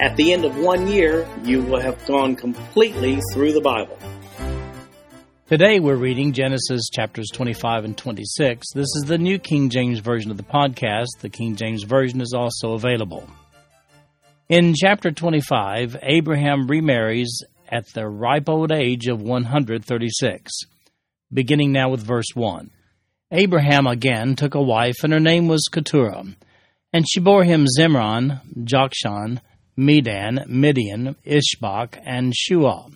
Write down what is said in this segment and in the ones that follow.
At the end of one year, you will have gone completely through the Bible. Today we're reading Genesis chapters 25 and 26. This is the New King James Version of the podcast. The King James Version is also available. In chapter 25, Abraham remarries at the ripe old age of 136. Beginning now with verse 1. Abraham again took a wife, and her name was Keturah. And she bore him Zimran, Jokshan, Medan, Midian, Ishbak, and Shuah.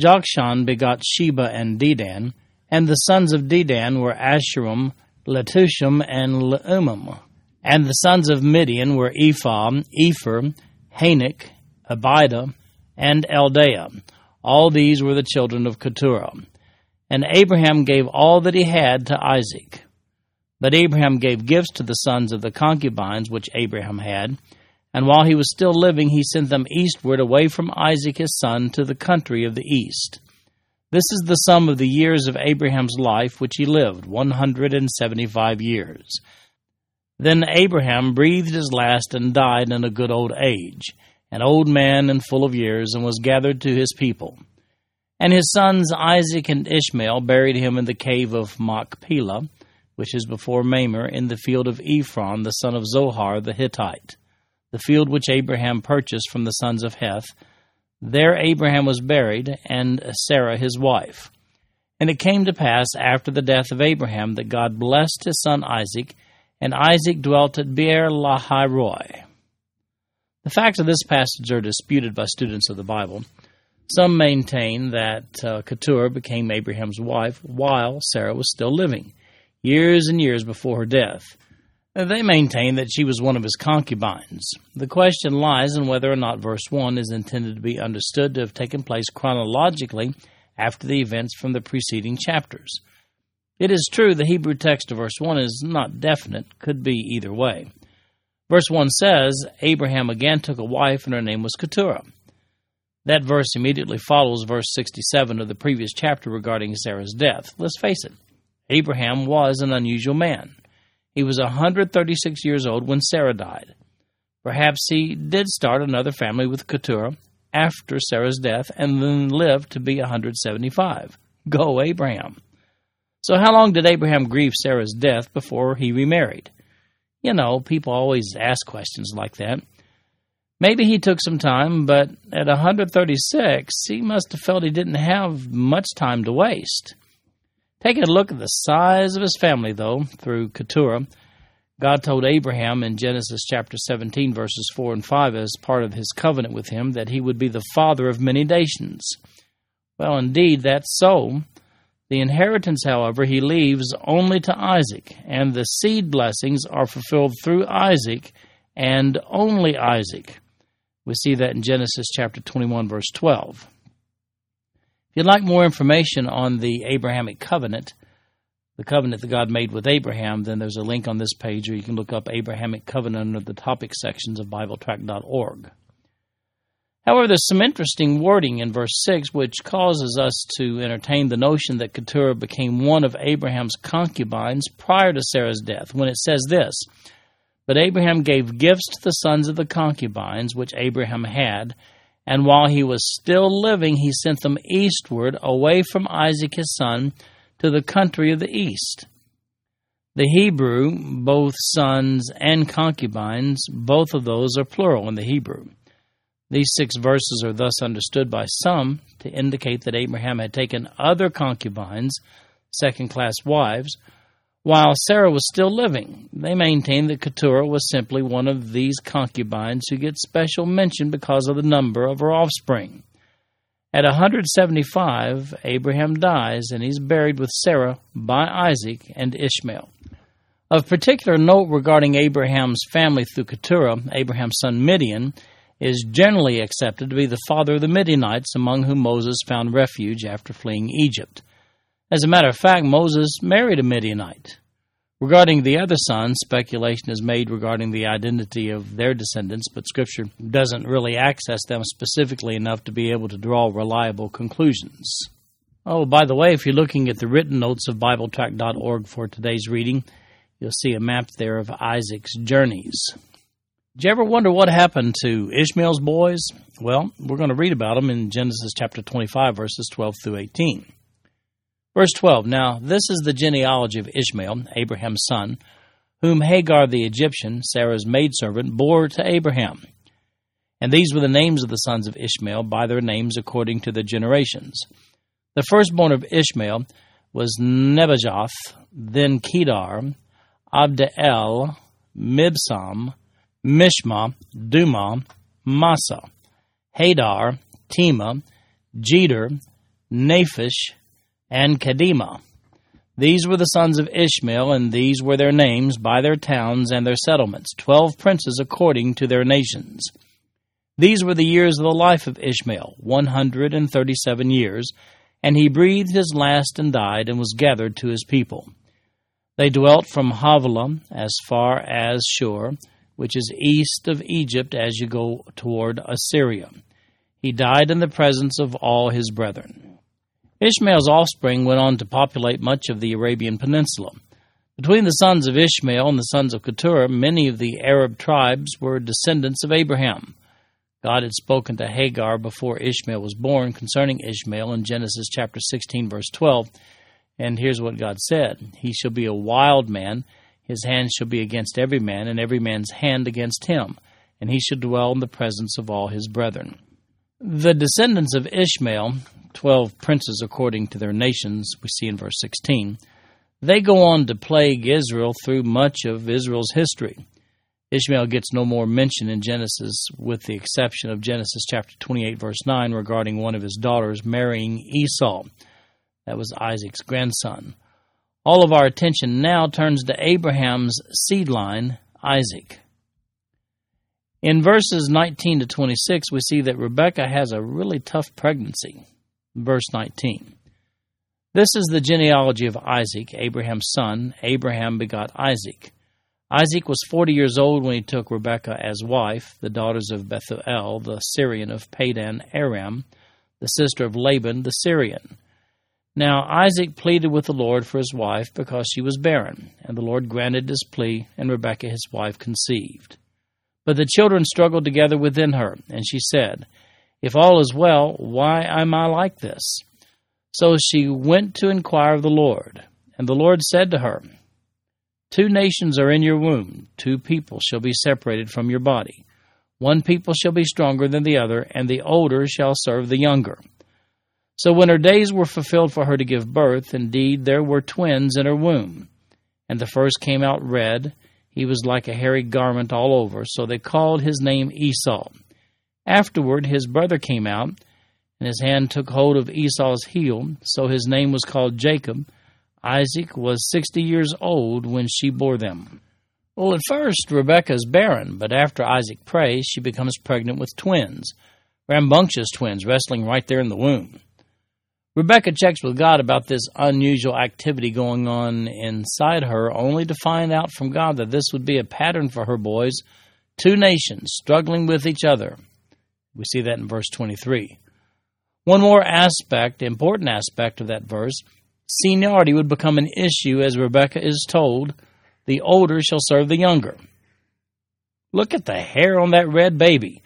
Jokshan begot Sheba and Dedan, and the sons of Dedan were Asshurim, Letushim, and Leumim. And the sons of Midian were Ephah, Epher, Hanoch, Abidah, and Eldaah. All these were the children of Keturah. And Abraham gave all that he had to Isaac. But Abraham gave gifts to the sons of the concubines which Abraham had, and while he was still living, he sent them eastward away from Isaac his son to the country of the east. This is the sum of the years of Abraham's life which he lived, one hundred and seventy five years. Then Abraham breathed his last and died in a good old age, an old man and full of years, and was gathered to his people. And his sons Isaac and Ishmael buried him in the cave of Machpelah, which is before Mamre, in the field of Ephron, the son of Zohar the Hittite the field which Abraham purchased from the sons of Heth. There Abraham was buried, and Sarah his wife. And it came to pass after the death of Abraham that God blessed his son Isaac, and Isaac dwelt at Beer Lahai Roi. The facts of this passage are disputed by students of the Bible. Some maintain that uh, Keturah became Abraham's wife while Sarah was still living, years and years before her death. They maintain that she was one of his concubines. The question lies in whether or not verse 1 is intended to be understood to have taken place chronologically after the events from the preceding chapters. It is true the Hebrew text of verse 1 is not definite, could be either way. Verse 1 says, Abraham again took a wife, and her name was Keturah. That verse immediately follows verse 67 of the previous chapter regarding Sarah's death. Let's face it, Abraham was an unusual man. He was 136 years old when Sarah died. Perhaps he did start another family with Keturah after Sarah's death and then lived to be 175. Go, Abraham. So, how long did Abraham grieve Sarah's death before he remarried? You know, people always ask questions like that. Maybe he took some time, but at 136, he must have felt he didn't have much time to waste. Taking a look at the size of his family, though, through Keturah, God told Abraham in Genesis chapter 17, verses 4 and 5, as part of his covenant with him, that he would be the father of many nations. Well, indeed, that's so. The inheritance, however, he leaves only to Isaac, and the seed blessings are fulfilled through Isaac and only Isaac. We see that in Genesis chapter 21, verse 12 you'd like more information on the Abrahamic covenant, the covenant that God made with Abraham, then there's a link on this page, or you can look up Abrahamic covenant under the topic sections of BibleTrack.org. However, there's some interesting wording in verse 6 which causes us to entertain the notion that Keturah became one of Abraham's concubines prior to Sarah's death when it says this But Abraham gave gifts to the sons of the concubines which Abraham had, and while he was still living, he sent them eastward, away from Isaac his son, to the country of the east. The Hebrew, both sons and concubines, both of those are plural in the Hebrew. These six verses are thus understood by some to indicate that Abraham had taken other concubines, second class wives, while Sarah was still living, they maintained that Keturah was simply one of these concubines who gets special mention because of the number of her offspring. At 175, Abraham dies and he's buried with Sarah by Isaac and Ishmael. Of particular note regarding Abraham's family through Keturah, Abraham's son Midian, is generally accepted to be the father of the Midianites among whom Moses found refuge after fleeing Egypt. As a matter of fact, Moses married a Midianite. Regarding the other sons, speculation is made regarding the identity of their descendants, but Scripture doesn't really access them specifically enough to be able to draw reliable conclusions. Oh, by the way, if you're looking at the written notes of BibleTrack.org for today's reading, you'll see a map there of Isaac's journeys. Did you ever wonder what happened to Ishmael's boys? Well, we're going to read about them in Genesis chapter 25, verses 12 through 18. Verse 12 Now this is the genealogy of Ishmael, Abraham's son, whom Hagar the Egyptian, Sarah's maidservant, bore to Abraham. And these were the names of the sons of Ishmael by their names according to their generations. The firstborn of Ishmael was Nebajoth, then Kedar, Adbeel, Mibsam, Mishma, Dumah, Massa, Hadar, Tema, Jetur, Naphish, and Kedemah. These were the sons of Ishmael, and these were their names by their towns and their settlements, twelve princes according to their nations. These were the years of the life of Ishmael, one hundred and thirty seven years, and he breathed his last and died, and was gathered to his people. They dwelt from Havilah as far as Shur, which is east of Egypt as you go toward Assyria. He died in the presence of all his brethren. Ishmael's offspring went on to populate much of the Arabian Peninsula. Between the sons of Ishmael and the sons of Keturah, many of the Arab tribes were descendants of Abraham. God had spoken to Hagar before Ishmael was born concerning Ishmael in Genesis chapter 16 verse 12. And here's what God said. He shall be a wild man, his hand shall be against every man, and every man's hand against him, and he shall dwell in the presence of all his brethren. The descendants of Ishmael twelve princes according to their nations, we see in verse 16, they go on to plague Israel through much of Israel's history. Ishmael gets no more mention in Genesis, with the exception of Genesis chapter 28, verse 9, regarding one of his daughters marrying Esau. That was Isaac's grandson. All of our attention now turns to Abraham's seed line, Isaac. In verses 19 to 26, we see that Rebekah has a really tough pregnancy verse 19. This is the genealogy of Isaac, Abraham's son. Abraham begot Isaac. Isaac was 40 years old when he took Rebekah as wife, the daughters of Bethuel, the Syrian of Padan Aram, the sister of Laban the Syrian. Now Isaac pleaded with the Lord for his wife because she was barren, and the Lord granted his plea, and Rebekah his wife conceived. But the children struggled together within her, and she said, if all is well, why am I like this? So she went to inquire of the Lord. And the Lord said to her, Two nations are in your womb, two people shall be separated from your body. One people shall be stronger than the other, and the older shall serve the younger. So when her days were fulfilled for her to give birth, indeed there were twins in her womb. And the first came out red, he was like a hairy garment all over, so they called his name Esau. Afterward, his brother came out, and his hand took hold of Esau's heel, so his name was called Jacob. Isaac was sixty years old when she bore them. Well, at first, Rebekah is barren, but after Isaac prays, she becomes pregnant with twins, rambunctious twins, wrestling right there in the womb. Rebekah checks with God about this unusual activity going on inside her, only to find out from God that this would be a pattern for her boys, two nations struggling with each other. We see that in verse 23. One more aspect, important aspect of that verse, seniority would become an issue as Rebekah is told, the older shall serve the younger. Look at the hair on that red baby.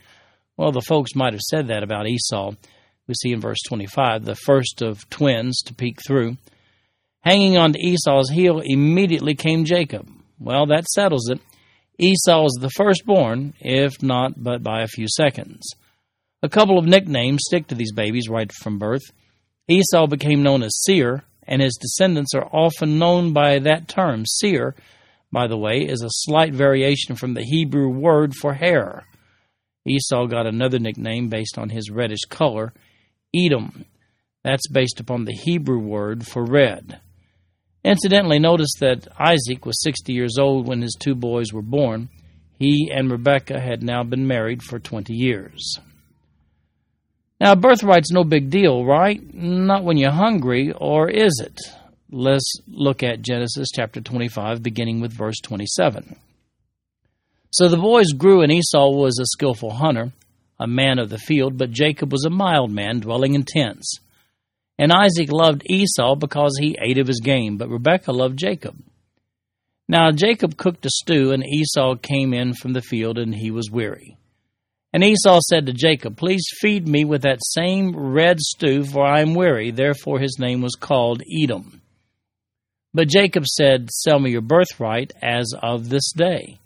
Well, the folks might have said that about Esau. We see in verse 25, the first of twins to peek through. Hanging on to Esau's heel immediately came Jacob. Well, that settles it. Esau is the firstborn, if not but by a few seconds. A couple of nicknames stick to these babies right from birth. Esau became known as Seir, and his descendants are often known by that term. Seir, by the way, is a slight variation from the Hebrew word for hair. Esau got another nickname based on his reddish color, Edom. That's based upon the Hebrew word for red. Incidentally, notice that Isaac was 60 years old when his two boys were born. He and Rebekah had now been married for 20 years. Now, birthright's no big deal, right? Not when you're hungry, or is it? Let's look at Genesis chapter 25, beginning with verse 27. So the boys grew, and Esau was a skillful hunter, a man of the field, but Jacob was a mild man, dwelling in tents. And Isaac loved Esau because he ate of his game, but Rebekah loved Jacob. Now Jacob cooked a stew, and Esau came in from the field, and he was weary. And Esau said to Jacob, Please feed me with that same red stew, for I am weary. Therefore his name was called Edom. But Jacob said, Sell me your birthright as of this day.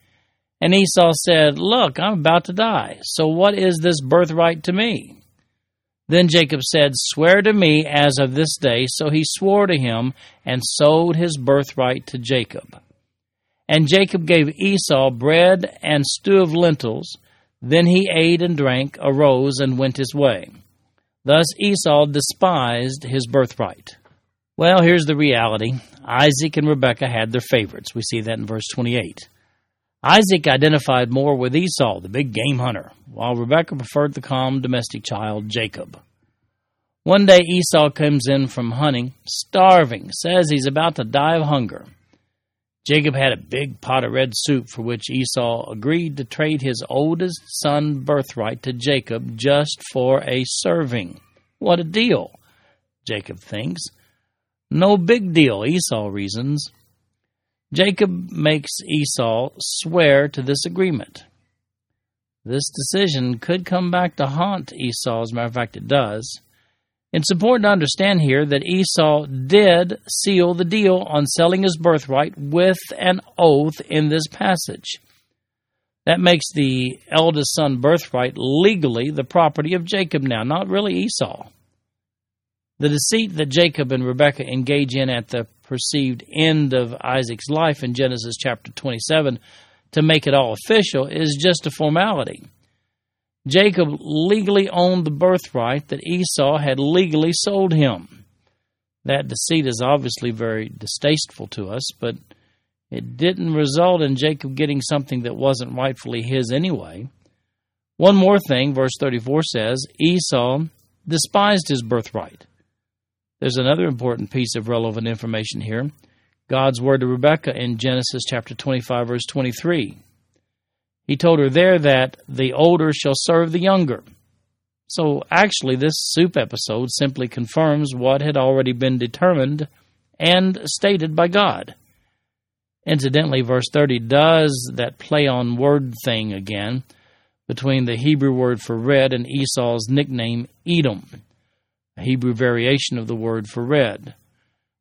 And Esau said, Look, I'm about to die. So what is this birthright to me? Then Jacob said, Swear to me as of this day. So he swore to him and sold his birthright to Jacob. And Jacob gave Esau bread and stew of lentils then he ate and drank, arose, and went his way. Thus Esau despised his birthright. Well, here's the reality Isaac and Rebekah had their favorites. We see that in verse 28. Isaac identified more with Esau, the big game hunter, while Rebekah preferred the calm domestic child, Jacob. One day Esau comes in from hunting, starving, says he's about to die of hunger. Jacob had a big pot of red soup for which Esau agreed to trade his oldest son birthright to Jacob just for a serving. What a deal, Jacob thinks. No big deal, Esau reasons. Jacob makes Esau swear to this agreement. This decision could come back to haunt Esau, as a matter of fact, it does. It's important to understand here that Esau did seal the deal on selling his birthright with an oath in this passage. That makes the eldest son birthright legally the property of Jacob now, not really Esau. The deceit that Jacob and Rebekah engage in at the perceived end of Isaac's life in Genesis chapter 27 to make it all official is just a formality. Jacob legally owned the birthright that Esau had legally sold him. That deceit is obviously very distasteful to us, but it didn't result in Jacob getting something that wasn't rightfully his anyway. One more thing, verse 34 says Esau despised his birthright. There's another important piece of relevant information here. God's word to Rebekah in Genesis chapter 25, verse 23. He told her there that the older shall serve the younger. So actually, this soup episode simply confirms what had already been determined and stated by God. Incidentally, verse 30 does that play on word thing again between the Hebrew word for red and Esau's nickname Edom, a Hebrew variation of the word for red.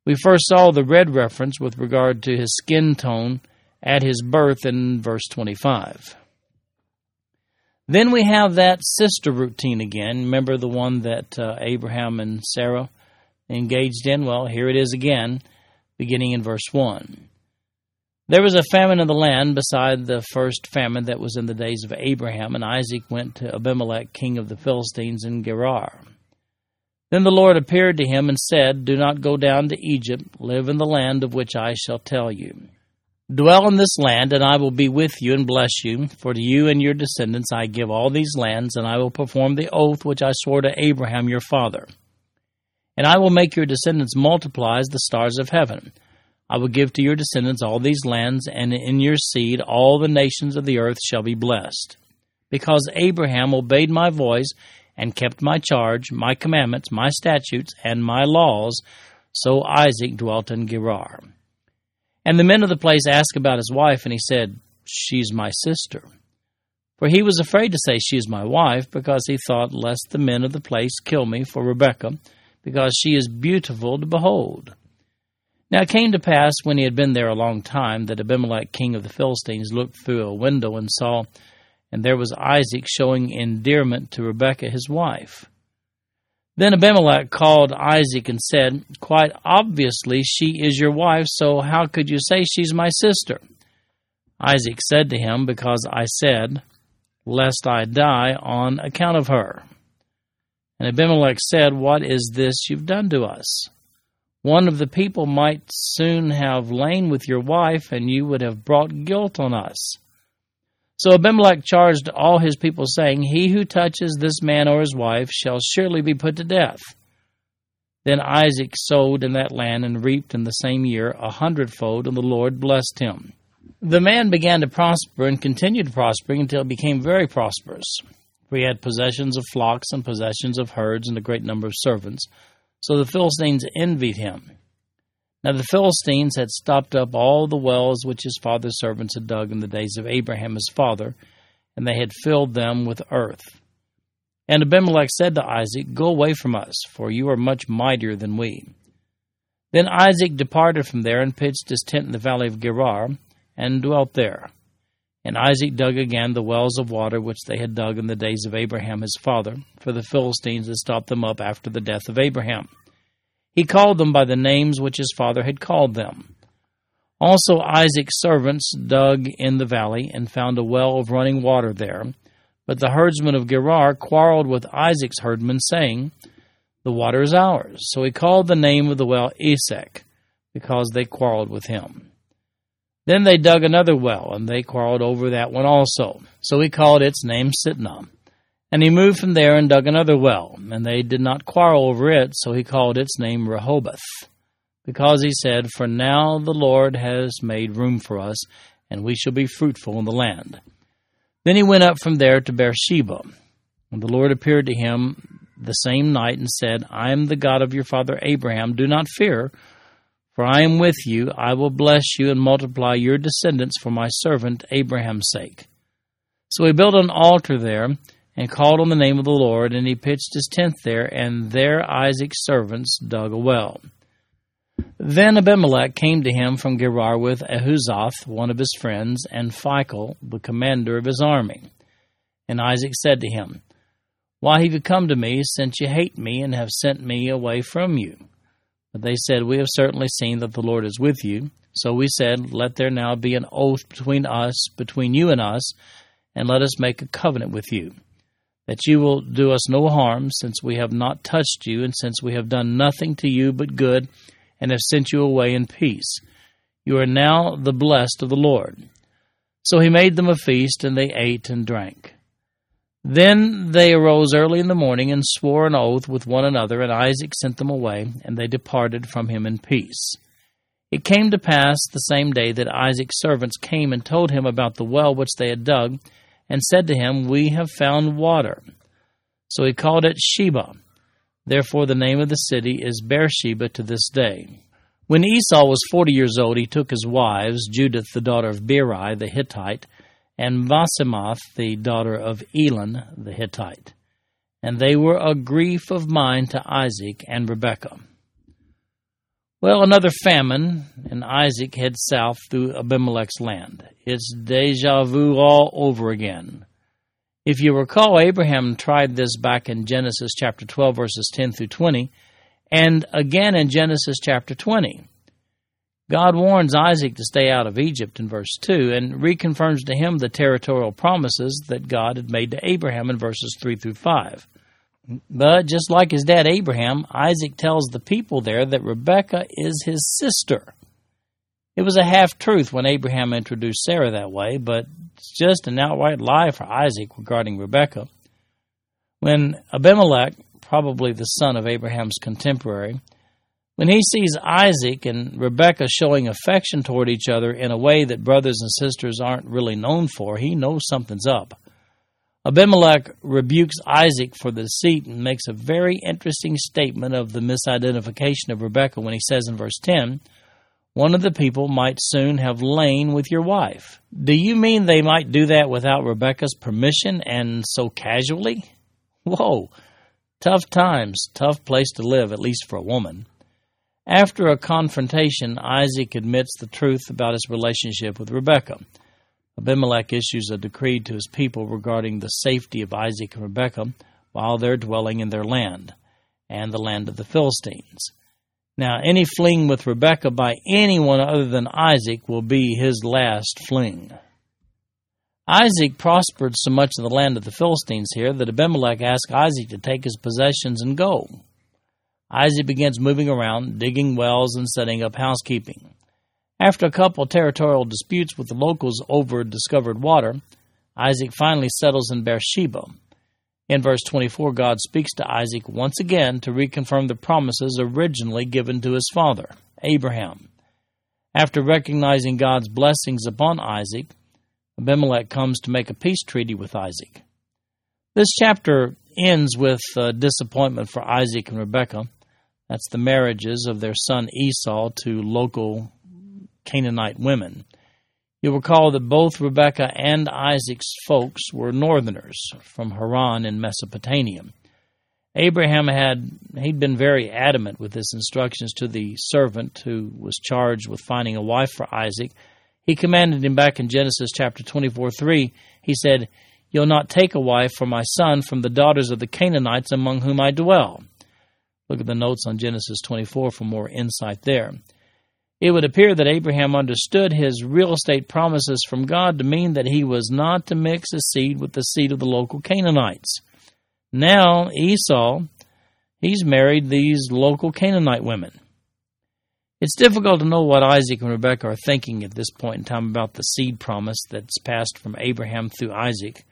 We first saw the red reference with regard to his skin tone at his birth in verse 25. Then we have that sister routine again. Remember the one that uh, Abraham and Sarah engaged in? Well, here it is again, beginning in verse 1. There was a famine in the land beside the first famine that was in the days of Abraham, and Isaac went to Abimelech, king of the Philistines, in Gerar. Then the Lord appeared to him and said, Do not go down to Egypt, live in the land of which I shall tell you. Dwell in this land, and I will be with you and bless you. For to you and your descendants I give all these lands, and I will perform the oath which I swore to Abraham your father. And I will make your descendants multiply as the stars of heaven. I will give to your descendants all these lands, and in your seed all the nations of the earth shall be blessed. Because Abraham obeyed my voice and kept my charge, my commandments, my statutes, and my laws, so Isaac dwelt in Gerar. And the men of the place asked about his wife, and he said, She's my sister. For he was afraid to say, She is my wife, because he thought, Lest the men of the place kill me for Rebekah, because she is beautiful to behold. Now it came to pass, when he had been there a long time, that Abimelech king of the Philistines looked through a window and saw, and there was Isaac showing endearment to Rebekah his wife. Then Abimelech called Isaac and said, Quite obviously, she is your wife, so how could you say she's my sister? Isaac said to him, Because I said, Lest I die on account of her. And Abimelech said, What is this you've done to us? One of the people might soon have lain with your wife, and you would have brought guilt on us. So Abimelech charged all his people, saying, He who touches this man or his wife shall surely be put to death. Then Isaac sowed in that land and reaped in the same year a hundredfold, and the Lord blessed him. The man began to prosper and continued prospering until he became very prosperous. For he had possessions of flocks and possessions of herds and a great number of servants. So the Philistines envied him. Now the Philistines had stopped up all the wells which his father's servants had dug in the days of Abraham his father, and they had filled them with earth. And Abimelech said to Isaac, Go away from us, for you are much mightier than we. Then Isaac departed from there and pitched his tent in the valley of Gerar, and dwelt there. And Isaac dug again the wells of water which they had dug in the days of Abraham his father, for the Philistines had stopped them up after the death of Abraham. He called them by the names which his father had called them. Also Isaac's servants dug in the valley and found a well of running water there. But the herdsmen of Gerar quarreled with Isaac's herdmen, saying, The water is ours. So he called the name of the well Esek, because they quarreled with him. Then they dug another well, and they quarreled over that one also. So he called its name Sitnah. And he moved from there and dug another well, and they did not quarrel over it, so he called its name Rehoboth, because he said, For now the Lord has made room for us, and we shall be fruitful in the land. Then he went up from there to Beersheba. And the Lord appeared to him the same night and said, I am the God of your father Abraham. Do not fear, for I am with you. I will bless you and multiply your descendants for my servant Abraham's sake. So he built an altar there and called on the name of the Lord, and he pitched his tent there, and there Isaac's servants dug a well. Then Abimelech came to him from Gerar with Ahuzzath, one of his friends, and Phicol, the commander of his army. And Isaac said to him, Why have you come to me, since you hate me and have sent me away from you? But they said, We have certainly seen that the Lord is with you. So we said, Let there now be an oath between us, between you and us, and let us make a covenant with you that you will do us no harm, since we have not touched you, and since we have done nothing to you but good, and have sent you away in peace. You are now the blessed of the Lord. So he made them a feast, and they ate and drank. Then they arose early in the morning and swore an oath with one another, and Isaac sent them away, and they departed from him in peace. It came to pass the same day that Isaac's servants came and told him about the well which they had dug, and said to him, We have found water. So he called it Shebah. Therefore the name of the city is Beersheba to this day. When Esau was forty years old, he took his wives, Judith the daughter of Beeri the Hittite, and Basemath the daughter of Elon the Hittite. And they were a grief of mind to Isaac and Rebekah. Well, another famine, and Isaac heads south through Abimelech's land. It's deja vu all over again. If you recall, Abraham tried this back in Genesis chapter 12, verses 10 through 20, and again in Genesis chapter 20. God warns Isaac to stay out of Egypt in verse 2 and reconfirms to him the territorial promises that God had made to Abraham in verses 3 through 5. But just like his dad Abraham, Isaac tells the people there that Rebekah is his sister. It was a half truth when Abraham introduced Sarah that way, but it's just an outright lie for Isaac regarding Rebekah. When Abimelech, probably the son of Abraham's contemporary, when he sees Isaac and Rebekah showing affection toward each other in a way that brothers and sisters aren't really known for, he knows something's up. Abimelech rebukes Isaac for the deceit and makes a very interesting statement of the misidentification of Rebekah when he says in verse 10, One of the people might soon have lain with your wife. Do you mean they might do that without Rebekah's permission and so casually? Whoa! Tough times, tough place to live, at least for a woman. After a confrontation, Isaac admits the truth about his relationship with Rebekah. Abimelech issues a decree to his people regarding the safety of Isaac and Rebekah while they're dwelling in their land and the land of the Philistines. Now, any fling with Rebekah by anyone other than Isaac will be his last fling. Isaac prospered so much of the land of the Philistines here that Abimelech asked Isaac to take his possessions and go. Isaac begins moving around, digging wells and setting up housekeeping. After a couple territorial disputes with the locals over discovered water, Isaac finally settles in Beersheba. In verse 24, God speaks to Isaac once again to reconfirm the promises originally given to his father, Abraham. After recognizing God's blessings upon Isaac, Abimelech comes to make a peace treaty with Isaac. This chapter ends with uh, disappointment for Isaac and Rebekah. That's the marriages of their son Esau to local Canaanite women. You'll recall that both Rebekah and Isaac's folks were northerners from Haran in Mesopotamia. Abraham had he'd been very adamant with his instructions to the servant who was charged with finding a wife for Isaac. He commanded him back in Genesis chapter 24 3. He said, You'll not take a wife for my son from the daughters of the Canaanites among whom I dwell. Look at the notes on Genesis 24 for more insight there. It would appear that Abraham understood his real estate promises from God to mean that he was not to mix his seed with the seed of the local Canaanites. Now, Esau, he's married these local Canaanite women. It's difficult to know what Isaac and Rebekah are thinking at this point in time about the seed promise that's passed from Abraham through Isaac.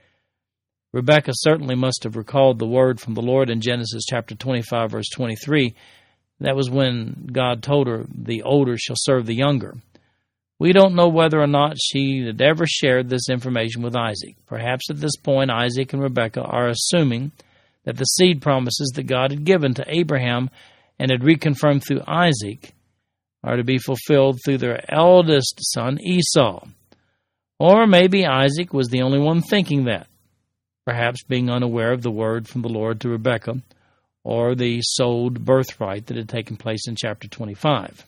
Rebekah certainly must have recalled the word from the Lord in Genesis chapter 25, verse 23 that was when God told her, The older shall serve the younger. We don't know whether or not she had ever shared this information with Isaac. Perhaps at this point, Isaac and Rebekah are assuming that the seed promises that God had given to Abraham and had reconfirmed through Isaac are to be fulfilled through their eldest son, Esau. Or maybe Isaac was the only one thinking that, perhaps being unaware of the word from the Lord to Rebekah or the sold birthright that had taken place in chapter 25.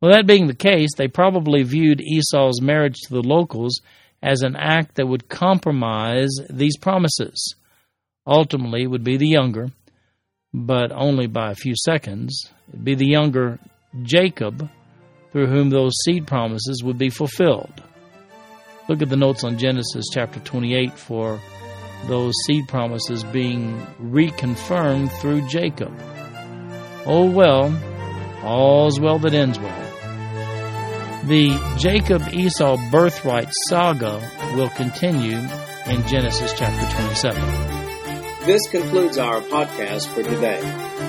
Well, that being the case, they probably viewed Esau's marriage to the locals as an act that would compromise these promises. Ultimately, it would be the younger, but only by a few seconds, it'd be the younger Jacob through whom those seed promises would be fulfilled. Look at the notes on Genesis chapter 28 for those seed promises being reconfirmed through Jacob. Oh well, all's well that ends well. The Jacob Esau birthright saga will continue in Genesis chapter 27. This concludes our podcast for today.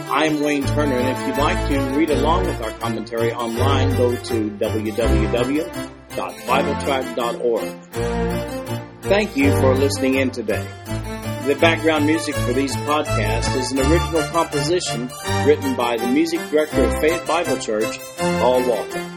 I'm Wayne Turner, and if you'd like to read along with our commentary online, go to www.bibletrack.org. Thank you for listening in today. The background music for these podcasts is an original composition written by the music director of Fayette Bible Church, Paul Walker.